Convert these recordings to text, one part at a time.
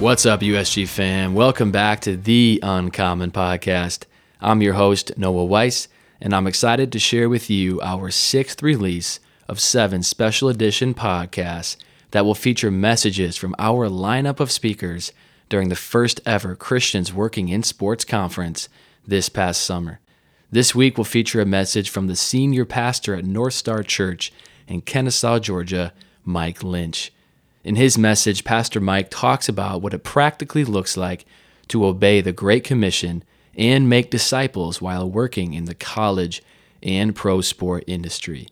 What's up, USG fam? Welcome back to the Uncommon Podcast. I'm your host, Noah Weiss, and I'm excited to share with you our sixth release of seven special edition podcasts that will feature messages from our lineup of speakers during the first ever Christians Working in Sports conference this past summer. This week will feature a message from the senior pastor at North Star Church in Kennesaw, Georgia, Mike Linch. In his message, Pastor Mike talks about what it practically looks like to obey the Great Commission and make disciples while working in the college and pro sport industry.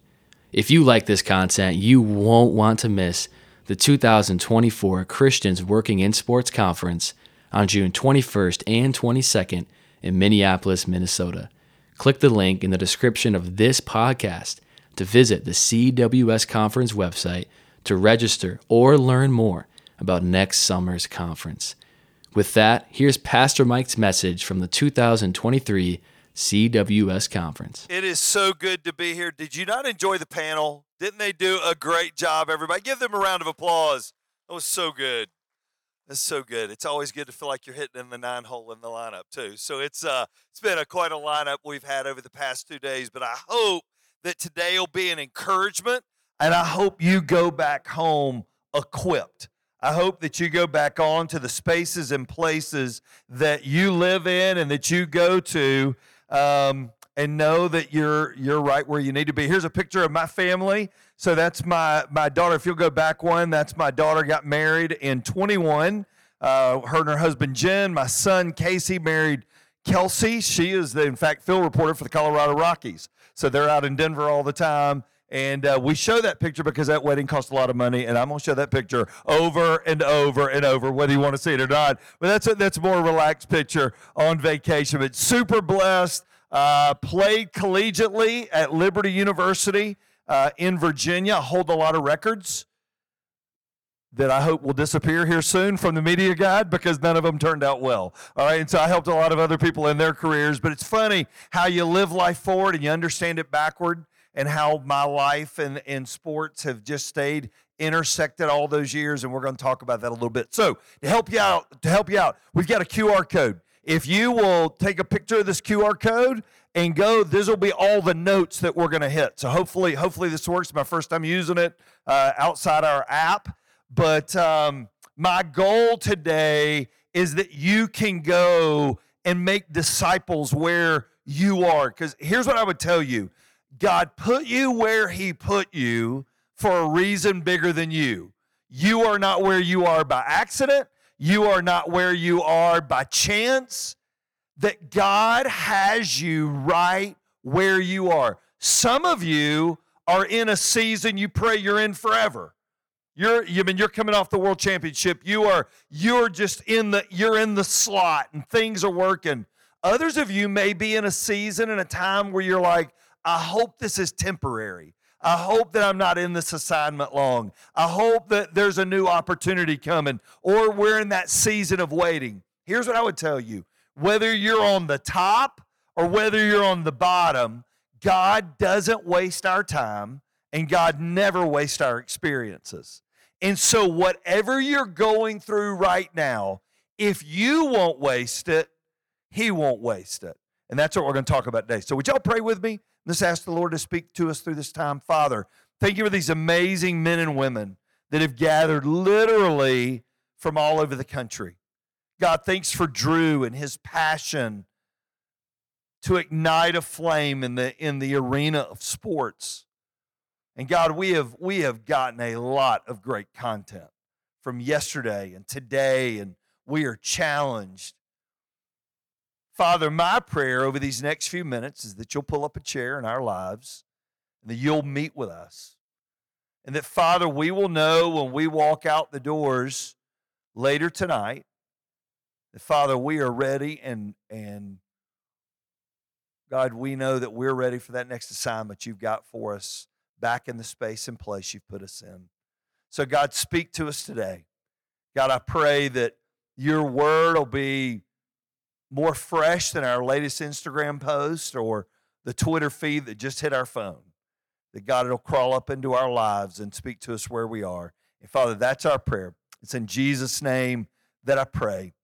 If you like this content, you won't want to miss the 2024 Christians Working in Sports Conference on June 21st and 22nd in Minneapolis, Minnesota. Click the link in the description of this podcast to visit the CWS Conference website to register or learn more about next summer's conference. With that, here's Pastor Mike's message from the 2023 CWS Conference. It is so good to be here. Did you not enjoy the panel? Didn't they do a great job, everybody? Give them a round of applause. That was so good. That's so good. It's always good to feel like you're hitting in the nine hole in the lineup too. So it's uh it's been a quite a lineup we've had over the past two days, but I hope that today will be an encouragement and I hope you go back home equipped. I hope that you go back on to the spaces and places that you live in and that you go to um, and know that you're you're right where you need to be. Here's a picture of my family. So that's my my daughter. If you'll go back one, that's my daughter got married in 21. Uh, her and her husband Jen. My son Casey married Kelsey. She is the in fact field reporter for the Colorado Rockies. So they're out in Denver all the time. And uh, we show that picture because that wedding cost a lot of money, and I'm going to show that picture over and over and over, whether you want to see it or not. But that's a, that's a more relaxed picture on vacation. But super blessed. Uh, played collegiately at Liberty University uh, in Virginia. Hold a lot of records that I hope will disappear here soon from the media guide because none of them turned out well. All right, and so I helped a lot of other people in their careers. But it's funny how you live life forward and you understand it backward and how my life and, and sports have just stayed intersected all those years and we're going to talk about that a little bit. So to help you out to help you out we've got a qr code. If you will take a picture of this qr code and go this will be all the notes that we're going to hit. So hopefully hopefully this works. My first time using it uh, outside our app. But um, my goal today is that you can go and make disciples where you are. Because here's what i would tell you God put you where He put you for a reason bigger than you. You are not where you are by accident. You are not where you are by chance. That God has you right where you are. Some of you are in a season you pray you're in forever. You're you mean you're coming off the world championship. You are you're just in the you're in the slot and things are working. Others of you may be in a season and a time where you're like, I hope this is temporary. I hope that I'm not in this assignment long. I hope that there's a new opportunity coming, or we're in that season of waiting. Here's what I would tell you whether you're on the top or whether you're on the bottom, God doesn't waste our time, and God never wastes our experiences. And so, whatever you're going through right now, if you won't waste it, He won't waste it. And that's what we're going to talk about today. So, would y'all pray with me? Let's ask the Lord to speak to us through this time. Father, thank you for these amazing men and women that have gathered literally from all over the country. God, thanks for Drew and his passion to ignite a flame in the, in the arena of sports. And God, we have we have gotten a lot of great content from yesterday and today and we are challenged. Father, my prayer over these next few minutes is that you'll pull up a chair in our lives and that you'll meet with us. And that, Father, we will know when we walk out the doors later tonight that, Father, we are ready and, and God, we know that we're ready for that next assignment you've got for us back in the space and place you've put us in. So, God, speak to us today. God, I pray that your word will be more fresh than our latest Instagram post or the Twitter feed that just hit our phone. That God, it'll crawl up into our lives and speak to us where we are. And Father, that's our prayer. It's in Jesus' name that I pray.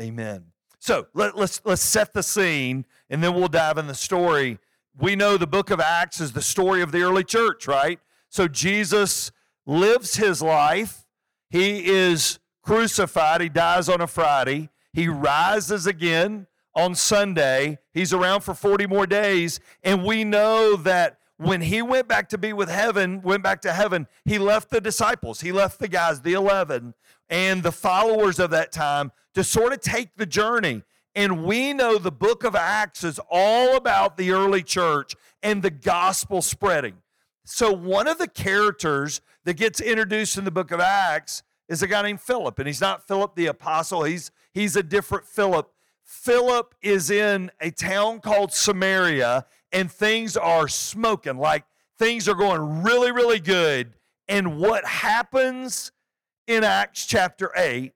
Amen. So let, let's let's set the scene and then we'll dive in the story. We know the book of Acts is the story of the early church, right? So Jesus lives his life. He is crucified. He dies on a Friday. He rises again on Sunday. He's around for 40 more days. And we know that when he went back to be with heaven, went back to heaven, he left the disciples, he left the guys, the 11, and the followers of that time to sort of take the journey. And we know the book of Acts is all about the early church and the gospel spreading. So, one of the characters that gets introduced in the book of Acts is a guy named Philip, and he's not Philip the apostle, he's, he's a different Philip. Philip is in a town called Samaria, and things are smoking, like things are going really, really good. And what happens in Acts chapter 8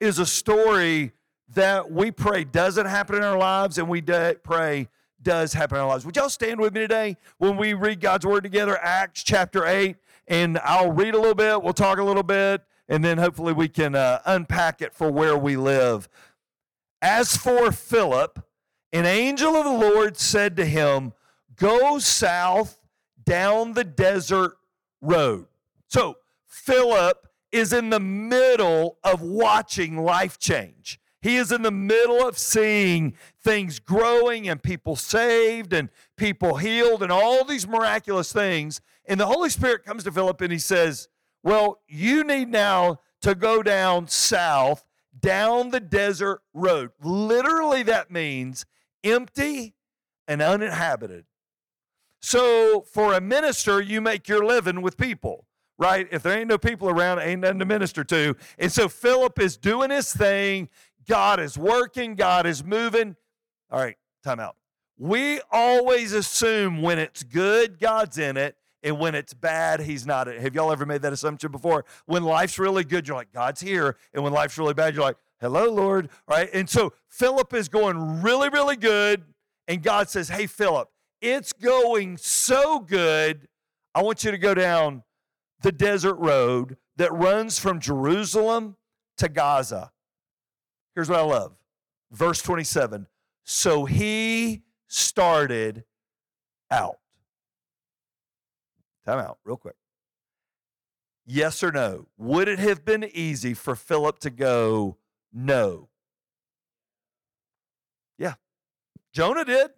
is a story that we pray doesn't happen in our lives, and we pray does happen in our lives. Would y'all stand with me today when we read God's word together, Acts chapter 8? And I'll read a little bit, we'll talk a little bit, and then hopefully we can uh, unpack it for where we live. As for Philip, an angel of the Lord said to him, Go south down the desert road. So, Philip is in the middle of watching life change. He is in the middle of seeing things growing and people saved and people healed and all these miraculous things. And the Holy Spirit comes to Philip and he says, well, you need now to go down south, down the desert road. Literally, that means empty and uninhabited. So, for a minister, you make your living with people, right? If there ain't no people around, ain't nothing to minister to. And so, Philip is doing his thing. God is working, God is moving. All right, time out. We always assume when it's good, God's in it, and when it's bad, he's not. Have y'all ever made that assumption before? When life's really good, you're like, God's here. And when life's really bad, you're like, hello, Lord. Right? And so Philip is going really, really good. And God says, hey, Philip, it's going so good. I want you to go down the desert road that runs from Jerusalem to Gaza. Here's what I love. Verse 27. So he started out. Time out, real quick. Yes or no? Would it have been easy for Philip to go, no? Yeah. Jonah did.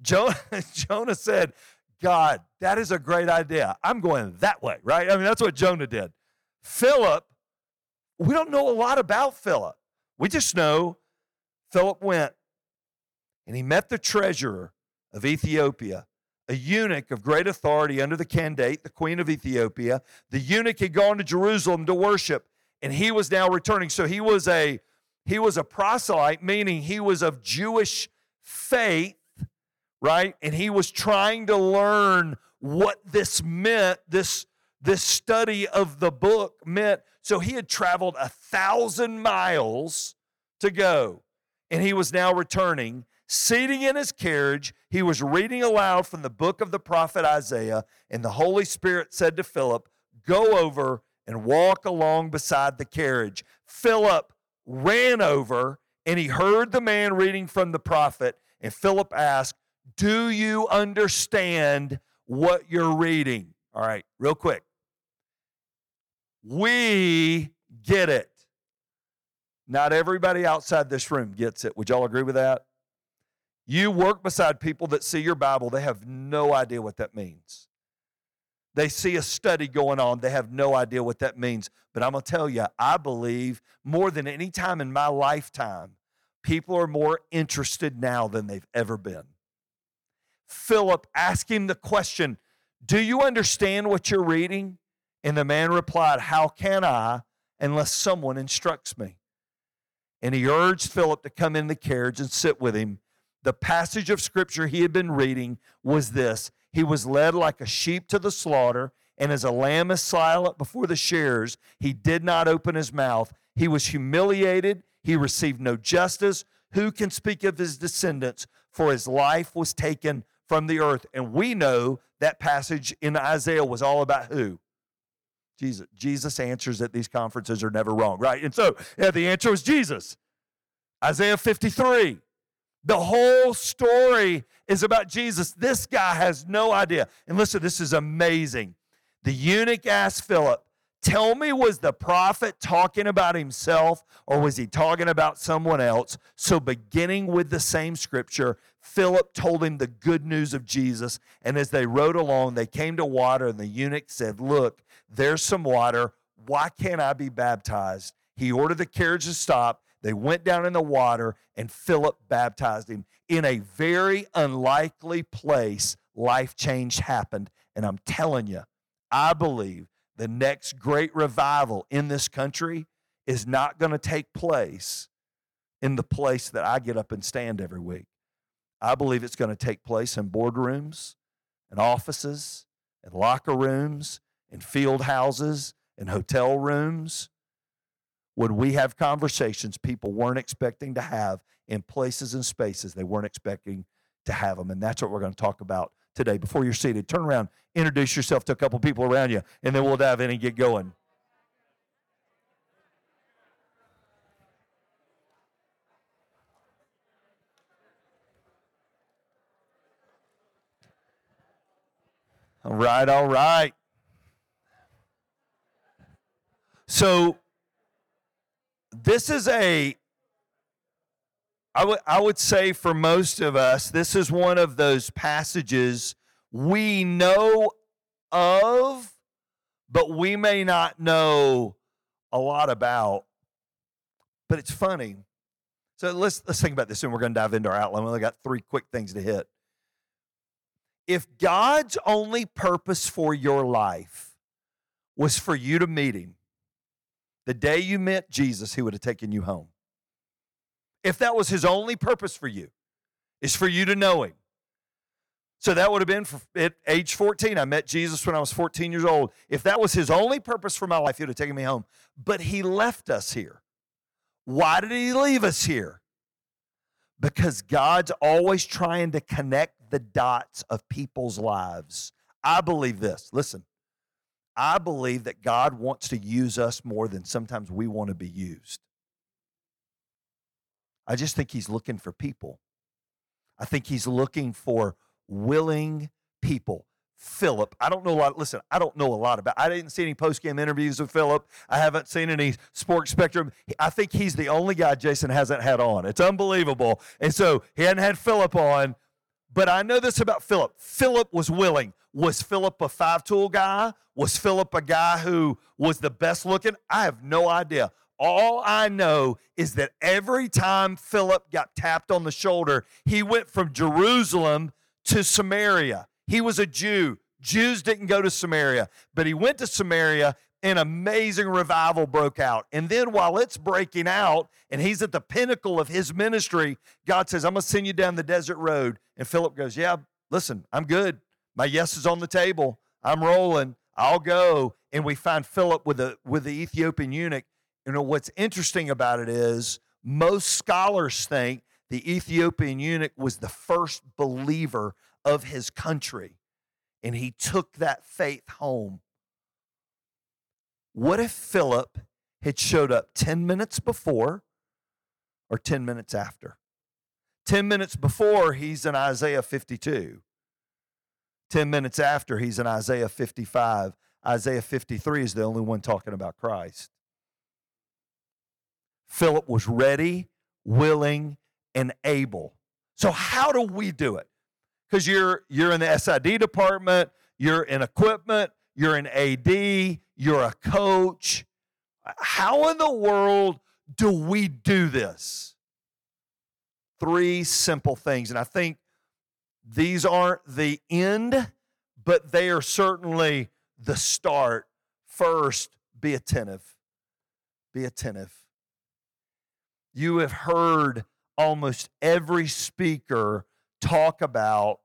Jonah, Jonah said, God, that is a great idea. I'm going that way, right? I mean, that's what Jonah did. Philip, we don't know a lot about Philip. We just know Philip went and he met the treasurer of Ethiopia a eunuch of great authority under the Candate, the queen of Ethiopia. The eunuch had gone to Jerusalem to worship, and he was now returning. So he was a he was a proselyte, meaning he was of Jewish faith, right? And he was trying to learn what this meant, this this study of the book meant. So he had traveled a thousand miles to go, and he was now returning. Sitting in his carriage, he was reading aloud from the book of the prophet Isaiah, and the Holy Spirit said to Philip, Go over and walk along beside the carriage. Philip ran over and he heard the man reading from the prophet, and Philip asked, Do you understand what you're reading? All right, real quick. We get it. Not everybody outside this room gets it. Would y'all agree with that? You work beside people that see your Bible, they have no idea what that means. They see a study going on. They have no idea what that means. But I'm going to tell you, I believe more than any time in my lifetime, people are more interested now than they've ever been. Philip asked him the question, Do you understand what you're reading? And the man replied, How can I unless someone instructs me? And he urged Philip to come in the carriage and sit with him. The passage of scripture he had been reading was this He was led like a sheep to the slaughter, and as a lamb is silent before the shears, he did not open his mouth. He was humiliated, he received no justice. Who can speak of his descendants? For his life was taken from the earth. And we know that passage in Isaiah was all about who? Jesus. Jesus answers at these conferences are never wrong, right? And so, yeah, the answer was Jesus. Isaiah 53. The whole story is about Jesus. This guy has no idea. And listen, this is amazing. The eunuch asked Philip, Tell me, was the prophet talking about himself or was he talking about someone else? So, beginning with the same scripture, Philip told him the good news of Jesus. And as they rode along, they came to water, and the eunuch said, Look, there's some water. Why can't I be baptized? He ordered the carriage to stop. They went down in the water, and Philip baptized him. In a very unlikely place, life change happened. And I'm telling you, I believe the next great revival in this country is not going to take place in the place that I get up and stand every week. I believe it's going to take place in boardrooms and offices and locker rooms and field houses and hotel rooms. When we have conversations people weren't expecting to have in places and spaces they weren't expecting to have them. And that's what we're going to talk about today. Before you're seated, turn around, introduce yourself to a couple people around you, and then we'll dive in and get going. All right, all right. So, this is a I would, I would say for most of us, this is one of those passages we know of, but we may not know a lot about. But it's funny. So let's let's think about this, and we're going to dive into our outline. We only got three quick things to hit. If God's only purpose for your life was for you to meet Him, the day you met Jesus, He would have taken you home if that was his only purpose for you, is for you to know him. So that would have been at age 14. I met Jesus when I was 14 years old. If that was his only purpose for my life, he would have taken me home. But he left us here. Why did he leave us here? Because God's always trying to connect the dots of people's lives. I believe this. Listen, I believe that God wants to use us more than sometimes we want to be used. I just think he's looking for people. I think he's looking for willing people. Philip, I don't know a lot. Listen, I don't know a lot about. I didn't see any post game interviews with Philip. I haven't seen any sports spectrum. I think he's the only guy Jason hasn't had on. It's unbelievable. And so he hadn't had Philip on. But I know this about Philip. Philip was willing. Was Philip a five tool guy? Was Philip a guy who was the best looking? I have no idea. All I know is that every time Philip got tapped on the shoulder, he went from Jerusalem to Samaria. He was a Jew. Jews didn't go to Samaria, but he went to Samaria. An amazing revival broke out. And then while it's breaking out and he's at the pinnacle of his ministry, God says, I'm going to send you down the desert road. And Philip goes, Yeah, listen, I'm good. My yes is on the table. I'm rolling. I'll go. And we find Philip with the with the Ethiopian eunuch you know, what's interesting about it is most scholars think the Ethiopian eunuch was the first believer of his country, and he took that faith home. What if Philip had showed up 10 minutes before or 10 minutes after? 10 minutes before, he's in Isaiah 52. 10 minutes after, he's in Isaiah 55. Isaiah 53 is the only one talking about Christ. Philip was ready, willing, and able. So how do we do it? Because you're you're in the SID department, you're in equipment, you're an AD, you're a coach. How in the world do we do this? Three simple things. And I think these aren't the end, but they are certainly the start. First, be attentive. Be attentive. You have heard almost every speaker talk about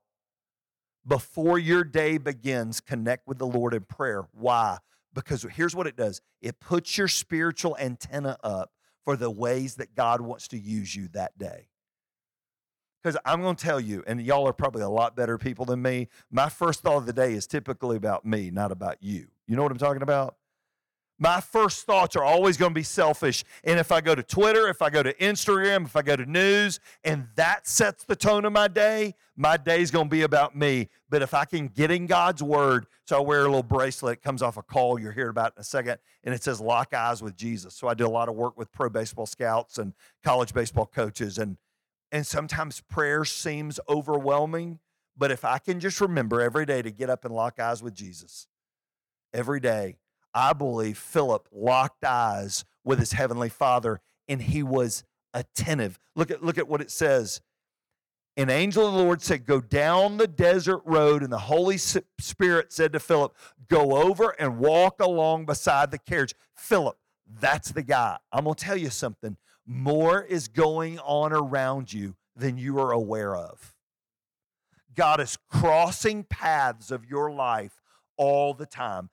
before your day begins, connect with the Lord in prayer. Why? Because here's what it does it puts your spiritual antenna up for the ways that God wants to use you that day. Because I'm going to tell you, and y'all are probably a lot better people than me. My first thought of the day is typically about me, not about you. You know what I'm talking about? My first thoughts are always going to be selfish. And if I go to Twitter, if I go to Instagram, if I go to news, and that sets the tone of my day, my day is going to be about me. But if I can get in God's word, so I wear a little bracelet, it comes off a call you're hearing about in a second, and it says lock eyes with Jesus. So I do a lot of work with pro baseball scouts and college baseball coaches. And and sometimes prayer seems overwhelming, but if I can just remember every day to get up and lock eyes with Jesus, every day, I believe Philip locked eyes with his heavenly father and he was attentive. Look at, look at what it says. An angel of the Lord said, Go down the desert road. And the Holy Spirit said to Philip, Go over and walk along beside the carriage. Philip, that's the guy. I'm going to tell you something. More is going on around you than you are aware of. God is crossing paths of your life all the time.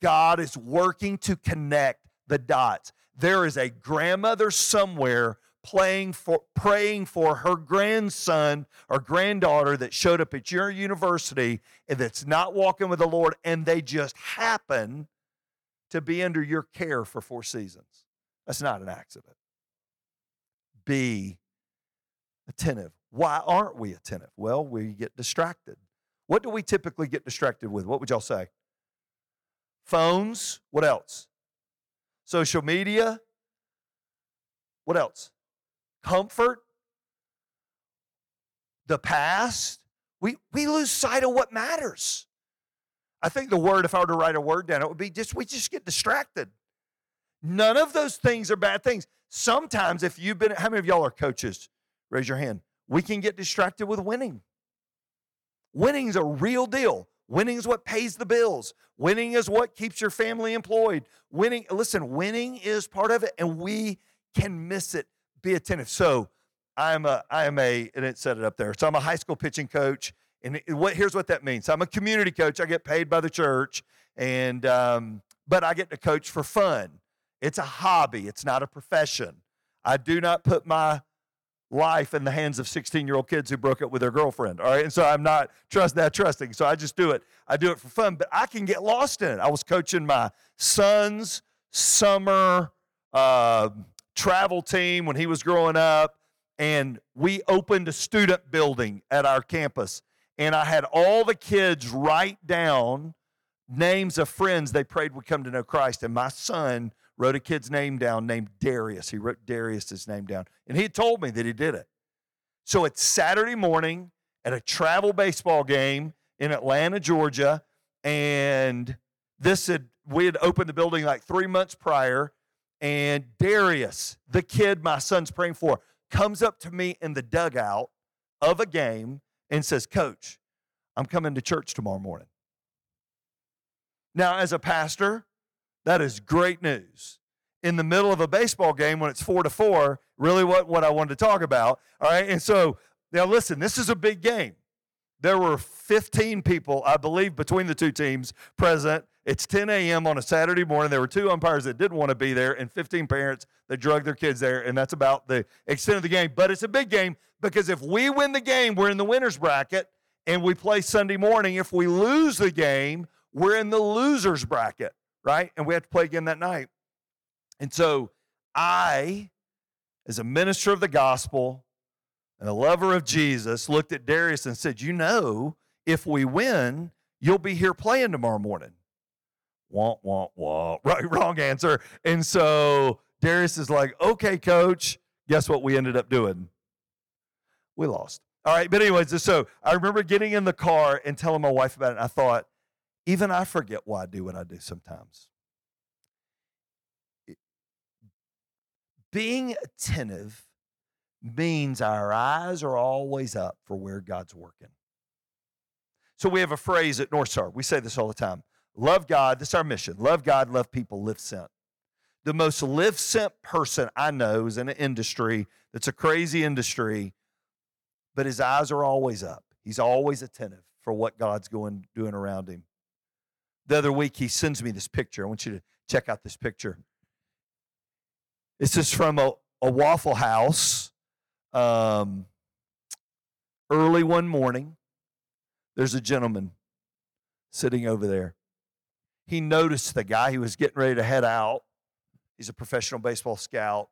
God is working to connect the dots. There is a grandmother somewhere playing for, praying for her grandson or granddaughter that showed up at your university and that's not walking with the Lord, and they just happen to be under your care for four seasons. That's not an accident. Be attentive. Why aren't we attentive? Well, we get distracted. What do we typically get distracted with? What would y'all say? Phones. What else? Social media. What else? Comfort. The past. We, we lose sight of what matters. I think the word, if I were to write a word down, it would be just we just get distracted. None of those things are bad things. Sometimes, if you've been, how many of y'all are coaches? Raise your hand. We can get distracted with winning. Winning is a real deal. Winning is what pays the bills. Winning is what keeps your family employed. Winning, listen, winning is part of it, and we can miss it. Be attentive. So, I'm a, I am a, and it set it up there. So I'm a high school pitching coach, and what, here's what that means. I'm a community coach. I get paid by the church, and um, but I get to coach for fun. It's a hobby. It's not a profession. I do not put my life in the hands of 16 year old kids who broke up with their girlfriend. All right. And so I'm not trust that trusting. So I just do it. I do it for fun, but I can get lost in it. I was coaching my son's summer uh, travel team when he was growing up, and we opened a student building at our campus and I had all the kids write down names of friends they prayed would come to know Christ. And my son wrote a kid's name down named Darius. He wrote Darius's name down. And he told me that he did it. So it's Saturday morning at a travel baseball game in Atlanta, Georgia. And this had we had opened the building like three months prior. And Darius, the kid my son's praying for, comes up to me in the dugout of a game and says, Coach, I'm coming to church tomorrow morning. Now, as a pastor, that is great news. In the middle of a baseball game when it's four to four, really what, what I wanted to talk about. All right. And so now listen, this is a big game. There were 15 people, I believe, between the two teams present. It's 10 a.m. on a Saturday morning. There were two umpires that didn't want to be there and 15 parents that drug their kids there. And that's about the extent of the game. But it's a big game because if we win the game, we're in the winner's bracket and we play Sunday morning. If we lose the game, we're in the loser's bracket, right? And we have to play again that night. And so I, as a minister of the gospel, and a lover of Jesus looked at Darius and said, You know, if we win, you'll be here playing tomorrow morning. Wah, wah, wah. Right, wrong answer. And so Darius is like, Okay, coach. Guess what we ended up doing? We lost. All right, but anyways, so I remember getting in the car and telling my wife about it. I thought, Even I forget why I do what I do sometimes. Being attentive means our eyes are always up for where God's working. So we have a phrase at North Star. We say this all the time. Love God. This is our mission. Love God, love people, live sent. The most live sent person I know is in an industry that's a crazy industry, but his eyes are always up. He's always attentive for what God's going doing around him. The other week he sends me this picture. I want you to check out this picture. This is from a, a Waffle House um, early one morning. There's a gentleman sitting over there. He noticed the guy. He was getting ready to head out. He's a professional baseball scout.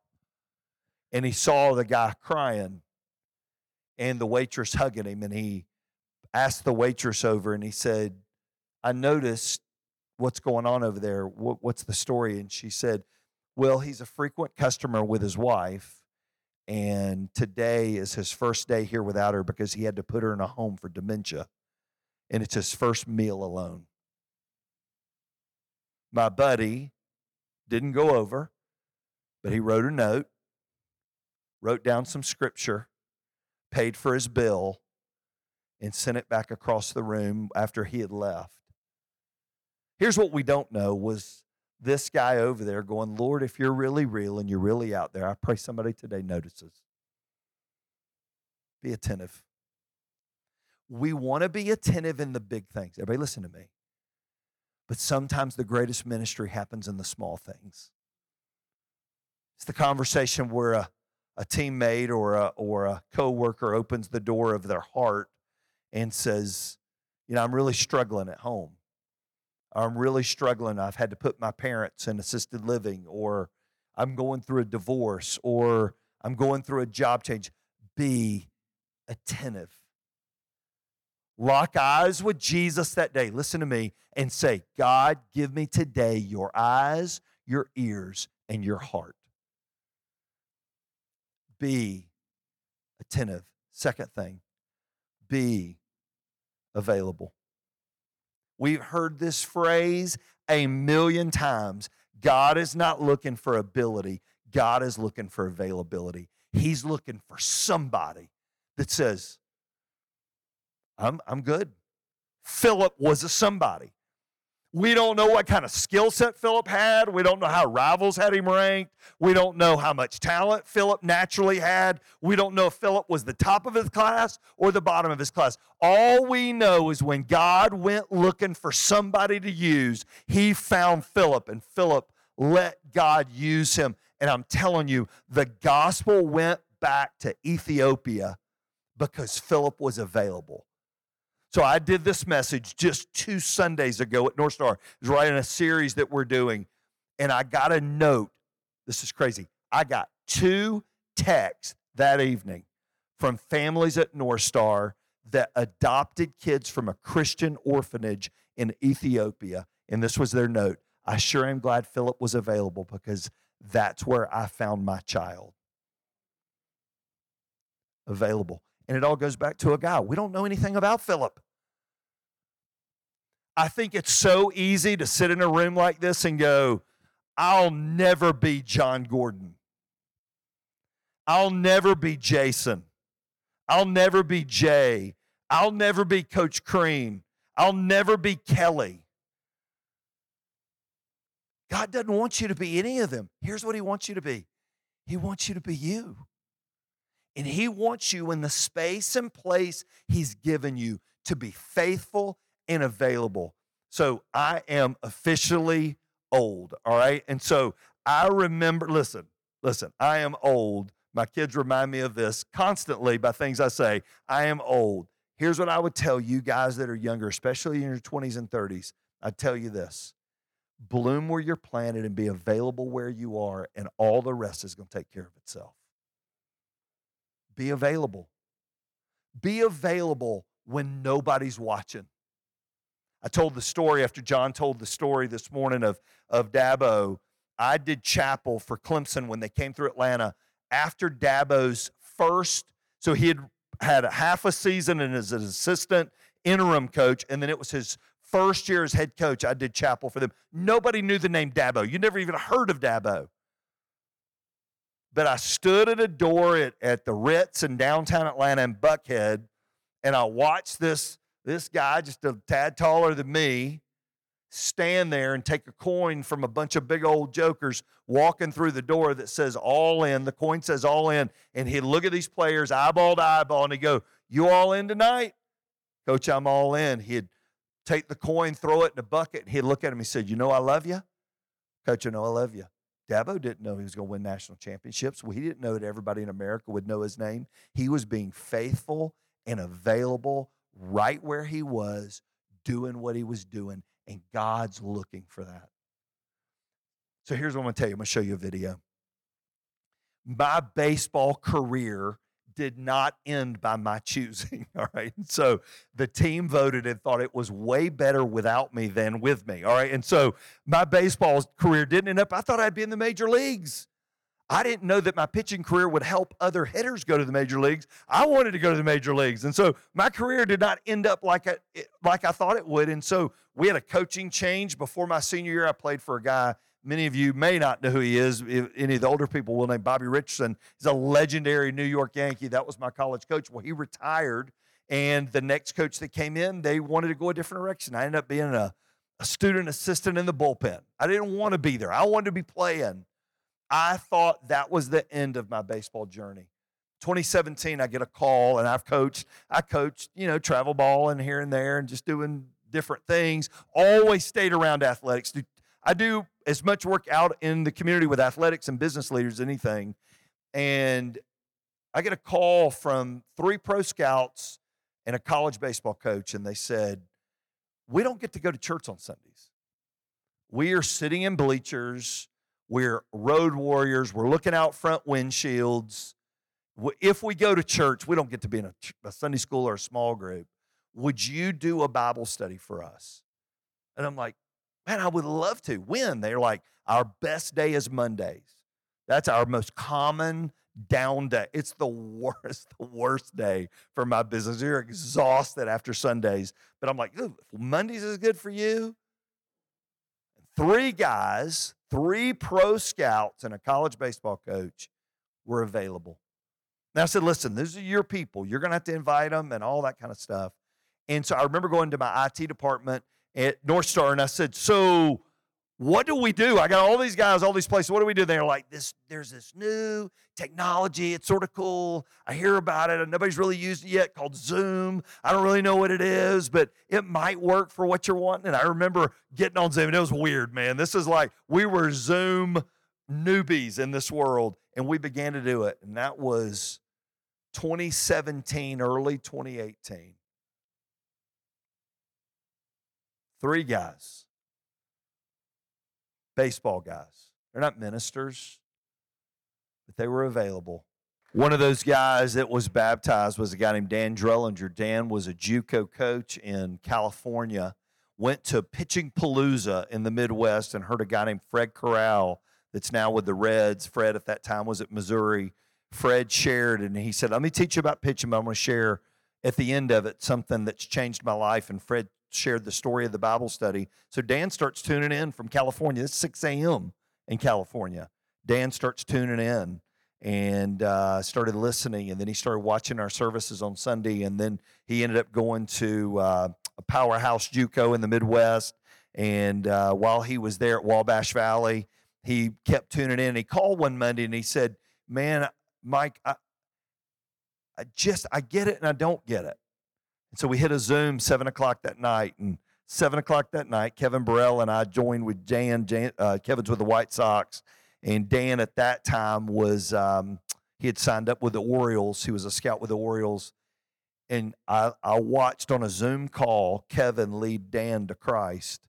And he saw the guy crying and the waitress hugging him. And he asked the waitress over and he said, I noticed what's going on over there. what's the story? And she said, Well, he's a frequent customer with his wife. And today is his first day here without her because he had to put her in a home for dementia and it's his first meal alone. My buddy didn't go over, but he wrote a note, wrote down some scripture, paid for his bill, and sent it back across the room after he had left. Here's what we don't know was this guy over there going, Lord, if you're really real and you're really out there, I pray somebody today notices. Be attentive. We want to be attentive in the big things. Everybody, listen to me. But sometimes the greatest ministry happens in the small things. It's the conversation where a, a teammate or a, or a coworker opens the door of their heart and says, You know, I'm really struggling at home. I'm really struggling. I've had to put my parents in assisted living, or I'm going through a divorce, or I'm going through a job change. Be attentive Lock eyes with Jesus that day. Listen to me and say, God, give me today your eyes, your ears, and your heart. Be attentive. Second thing, be available. We've heard this phrase a million times. God is not looking for ability, God is looking for availability. He's looking for somebody that says, I'm, I'm good. Philip was a somebody. We don't know what kind of skill set Philip had. We don't know how rivals had him ranked. We don't know how much talent Philip naturally had. We don't know if Philip was the top of his class or the bottom of his class. All we know is when God went looking for somebody to use, he found Philip, and Philip let God use him. And I'm telling you, the gospel went back to Ethiopia because Philip was available. So I did this message just two Sundays ago at North Star. It was right in a series that we're doing. And I got a note. This is crazy. I got two texts that evening from families at North Star that adopted kids from a Christian orphanage in Ethiopia. And this was their note. I sure am glad Philip was available because that's where I found my child. Available. And it all goes back to a guy. We don't know anything about Philip. I think it's so easy to sit in a room like this and go, I'll never be Jon Gordon. I'll never be Jason. I'll never be Jay. I'll never be Coach Crean. I'll never be Kelly. God doesn't want you to be any of them. Here's what He wants you to be He wants you to be you. And He wants you in the space and place He's given you to be faithful and available. So I am officially old, all right? And so I remember, listen, listen, I am old. My kids remind me of this constantly by things I say. I am old. Here's what I would tell you guys that are younger, especially in your 20s and 30s. I'd tell you this bloom where you're planted and be available where you are, and all the rest is going to take care of itself. Be available. Be available when nobody's watching. I told the story after Jon told the story this morning of, of Dabo. I did chapel for Clemson when they came through Atlanta after Dabo's first. So he had had a half a season and as an assistant interim coach, and then it was his First year as head coach, I did chapel for them. Nobody knew the name Dabo. You never even heard of Dabo. But I stood at a door at, at the Ritz in downtown Atlanta and Buckhead, and I watched this, this guy, just a tad taller than me, stand there and take a coin from a bunch of big old jokers walking through the door that says all in. The coin says all in. And he'd look at these players eyeball to eyeball and he'd go, You all in tonight? Coach, I'm all in. He'd take the coin, throw it in a bucket, and he'd look at him. He said, You know, I love you. Coach, I know I love you. Dabo didn't know he was going to win national championships. Well, he didn't know that everybody in America would know his name. He was being faithful and available right where he was, doing what he was doing and God's looking for that. So here's what I'm going to tell you I'm going to show you a video. My baseball career did not end by my choosing. All right. So the team voted and thought it was way better without me than with me. All right. And so my baseball career didn't end up, I thought I'd be in the major leagues. I didn't know that my pitching career would help other hitters go to the major leagues. I wanted to go to the major leagues. And so my career did not end up like I, like I thought it would. And so we had a coaching change before my senior year. I played for a guy, many of you may not know who he is. If any of the older people will name Bobby Richardson. He's a legendary New York Yankee. That was my college coach. Well, he retired. And the next coach that came in, they wanted to go a different direction. I ended up being a, a student assistant in the bullpen. I didn't want to be there. I wanted to be playing. I thought that was the end of my baseball journey. 2017, I get a call, and I've coached. I coached, you know, travel ball and here and there, and just doing different things. Always stayed around athletics. I do as much work out in the community with athletics and business leaders as anything. And I get a call from three pro scouts and a college baseball coach, and they said, "We don't get to go to church on Sundays. We are sitting in bleachers." We're road warriors. We're looking out front windshields. If we go to church, we don't get to be in a, a Sunday school or a small group. Would you do a Bible study for us? And I'm like, man, I would love to. When? They're like, our best day is Mondays. That's our most common down day. It's the worst, the worst day for my business. You're exhausted after Sundays. But I'm like, Mondays is good for you. Three guys three pro scouts and a college baseball coach were available. And I said, listen, these are your people. You're going to have to invite them and all that kind of stuff. And so I remember going to my IT department at North Star and I said, so what do we do? I got all these guys, all these places. What do we do? They're like, this, there's this new technology. It's sort of cool. I hear about it, and nobody's really used it yet called Zoom. I don't really know what it is, but it might work for what you're wanting. And I remember getting on Zoom, and it was weird, man. This is like we were Zoom newbies in this world, and we began to do it. And that was 2017, early 2018. Three guys baseball guys. They're not ministers, but they were available. One of those guys that was baptized was a guy named Dan Drellinger. Dan was a JUCO coach in California, went to Pitching Palooza in the Midwest and heard a guy named Fred Corral that's now with the Reds. Fred at that time was at Missouri. Fred shared and he said, Let me teach you about pitching, but I'm going to share at the end of it something that's changed my life. And Fred shared the story of the Bible study. So Dan starts tuning in from California. It's 6 a.m. in California. Dan starts tuning in and uh, started listening. And then he started watching our services on Sunday. And then he ended up going to uh, a powerhouse JUCO in the Midwest. And uh, while he was there at Wabash Valley, he kept tuning in. He called one Monday and he said, Man, Mike, I, I just, I get it and I don't get it. And so we hit a Zoom seven o'clock that night, and seven o'clock that night, Kevin Burrell and I joined with Dan. Jan, uh, Kevin's with the White Sox, and Dan at that time was um, he had signed up with the Orioles. He was a scout with the Orioles, and I, I watched on a Zoom call Kevin lead Dan to Christ.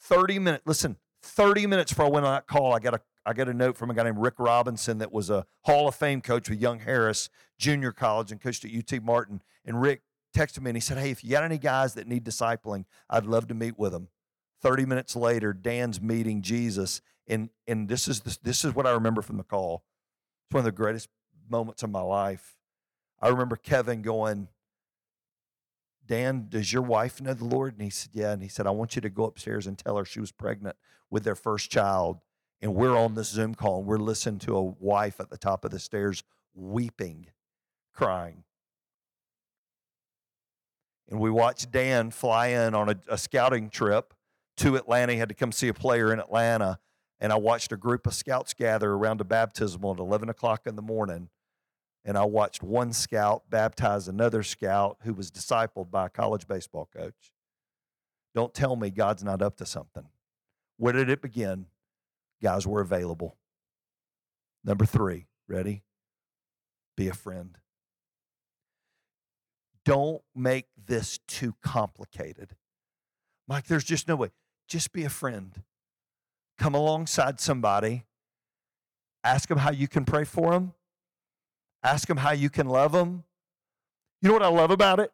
Thirty minutes. Listen, thirty minutes before I went on that call, I got a I got a note from a guy named Rick Robinson that was a Hall of Fame coach with Young Harris Junior College and coached at UT Martin. And Rick texted me and he said, Hey, if you got any guys that need discipling, I'd love to meet with them. 30 minutes later, Dan's meeting Jesus. And, and this, is the, this is what I remember from the call. It's one of the greatest moments of my life. I remember Kevin going, Dan, does your wife know the Lord? And he said, Yeah. And he said, I want you to go upstairs and tell her she was pregnant with their first child. And we're on this Zoom call and we're listening to a wife at the top of the stairs weeping, crying. And we watched Dan fly in on a, a scouting trip to Atlanta. He had to come see a player in Atlanta. And I watched a group of scouts gather around a baptismal at 11 o'clock in the morning and I watched one scout baptize another scout who was discipled by a college baseball coach. Don't tell me God's not up to something. Where did it begin? Guys were available. Number three, ready? Be a friend. Don't make this too complicated. Mike, there's just no way. Just be a friend. Come alongside somebody, ask them how you can pray for them Ask them how you can love them. You know what I love about it?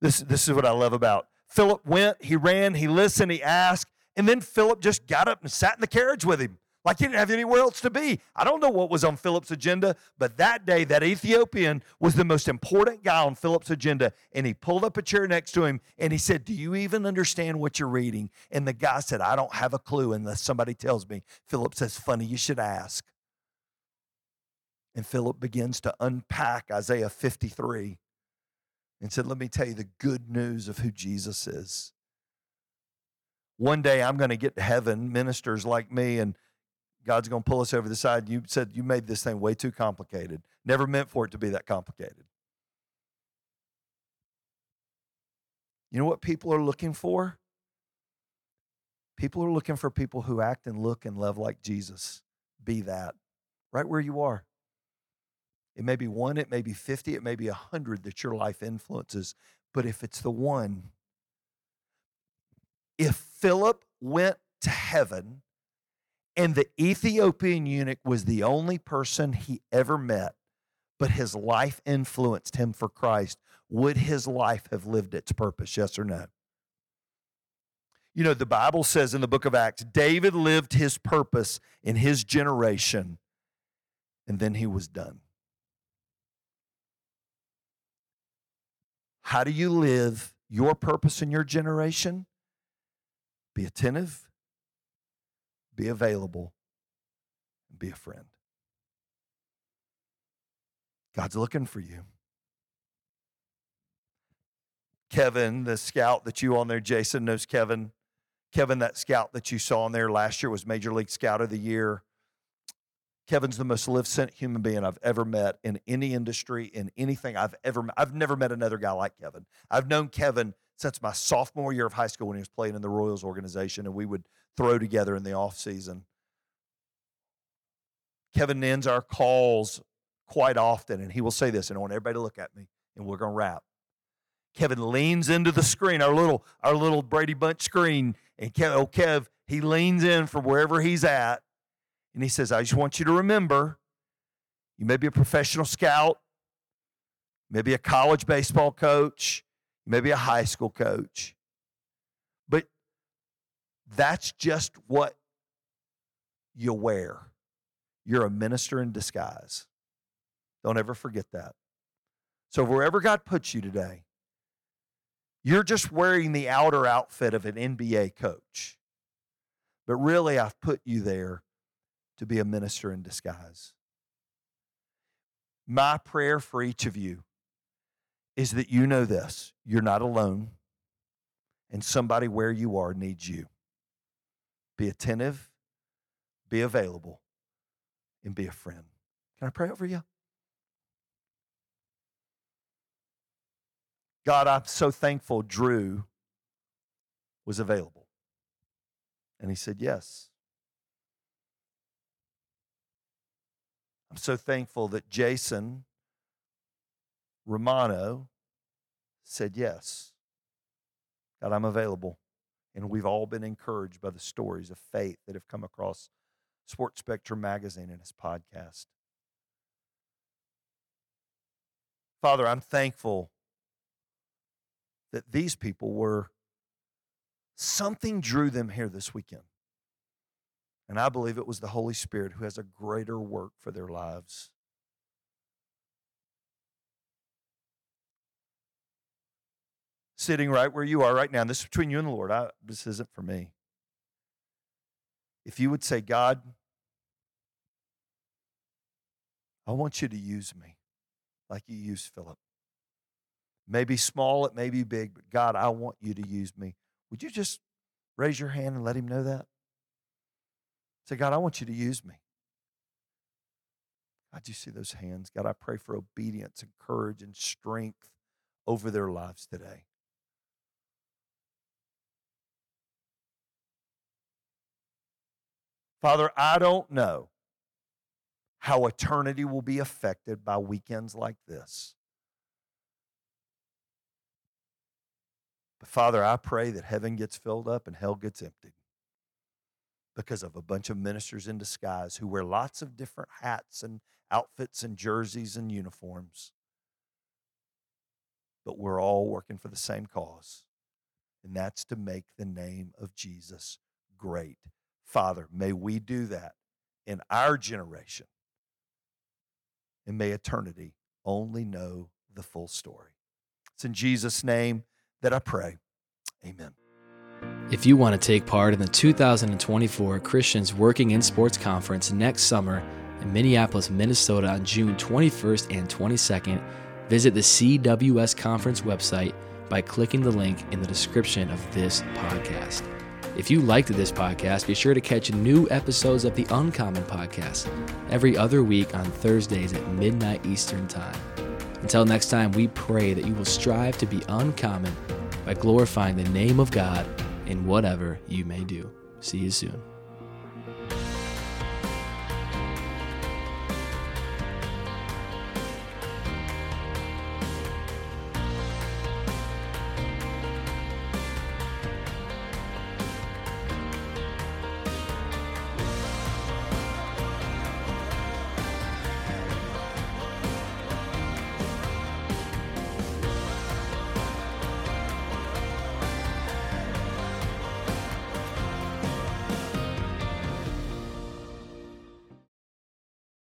This, this is what I love about. Philip went, he ran, he listened, he asked, and then Philip just got up and sat in the carriage with him. Like he didn't have anywhere else to be. I don't know what was on Philip's agenda, but that day, that Ethiopian was the most important guy on Philip's agenda. And he pulled up a chair next to him and he said, Do you even understand what you're reading? And the guy said, I don't have a clue unless somebody tells me. Philip says, Funny, you should ask. And Philip begins to unpack Isaiah 53 and said, Let me tell you the good news of who Jesus is. One day I'm going to get to heaven, ministers like me, and God's going to pull us over the side. You said you made this thing way too complicated. Never meant for it to be that complicated. You know what people are looking for? People are looking for people who act and look and love like Jesus. Be that right where you are. It may be one, it may be 50, it may be 100 that your life influences. But if it's the one, if Philip went to heaven and the Ethiopian eunuch was the only person he ever met, but his life influenced him for Christ, would his life have lived its purpose? Yes or no? You know, the Bible says in the book of Acts, David lived his purpose in his generation, and then he was done. How do you live your purpose in your generation? Be attentive, be available, and be a friend. God's looking for you. Kevin, the scout that you on there, Jason knows Kevin. Kevin, that scout that you saw on there last year was Major League Scout of the Year. Kevin's the most live sent human being I've ever met in any industry, in anything I've ever met. I've never met another guy like Kevin. I've known Kevin since my sophomore year of high school when he was playing in the Royals organization, and we would throw together in the off season. Kevin ends our calls quite often, and he will say this, and I want everybody to look at me, and we're going to wrap. Kevin leans into the screen, our little, our little Brady Bunch screen, and Kev, oh Kev, he leans in from wherever he's at, and he says, I just want you to remember you may be a professional scout, maybe a college baseball coach, maybe a high school coach, but that's just what you wear. You're a minister in disguise. Don't ever forget that. So, wherever God puts you today, you're just wearing the outer outfit of an NBA coach. But really, I've put you there to be a minister in disguise. My prayer for each of you is that you know this you're not alone, and somebody where you are needs you. Be attentive, be available, and be a friend. Can I pray over you? God, I'm so thankful Drew was available. And he said, Yes. I'm so thankful that Jason Romano said yes. God, I'm available. And we've all been encouraged by the stories of faith that have come across Sports Spectrum magazine and his podcast. Father, I'm thankful that these people were, something drew them here this weekend. And I believe it was the Holy Spirit who has a greater work for their lives. Sitting right where you are right now, and this is between you and the Lord, I, this isn't for me. If you would say, God, I want you to use me like you used Philip. Maybe small, it may be big, but God, I want you to use me. Would you just raise your hand and let him know that? Say, God, I want you to use me. God, you see those hands? God, I pray for obedience and courage and strength over their lives today. Father, I don't know how eternity will be affected by weekends like this. But Father, I pray that heaven gets filled up and hell gets emptied because of a bunch of ministers in disguise who wear lots of different hats and outfits and jerseys and uniforms. But we're all working for the same cause, and that's to make the name of Jesus great. Father, may we do that in our generation, and may eternity only know the full story. It's in Jesus' name that I pray. Amen. If you want to take part in the 2024 Christians Working in Sports Conference next summer in Minneapolis, Minnesota on June 21st and 22nd, visit the CWS Conference website by clicking the link in the description of this podcast. If you liked this podcast, be sure to catch new episodes of the Uncommon Podcast every other week on Thursdays at midnight Eastern Time. Until next time, we pray that you will strive to be uncommon by glorifying the name of God in whatever you may do. See you soon.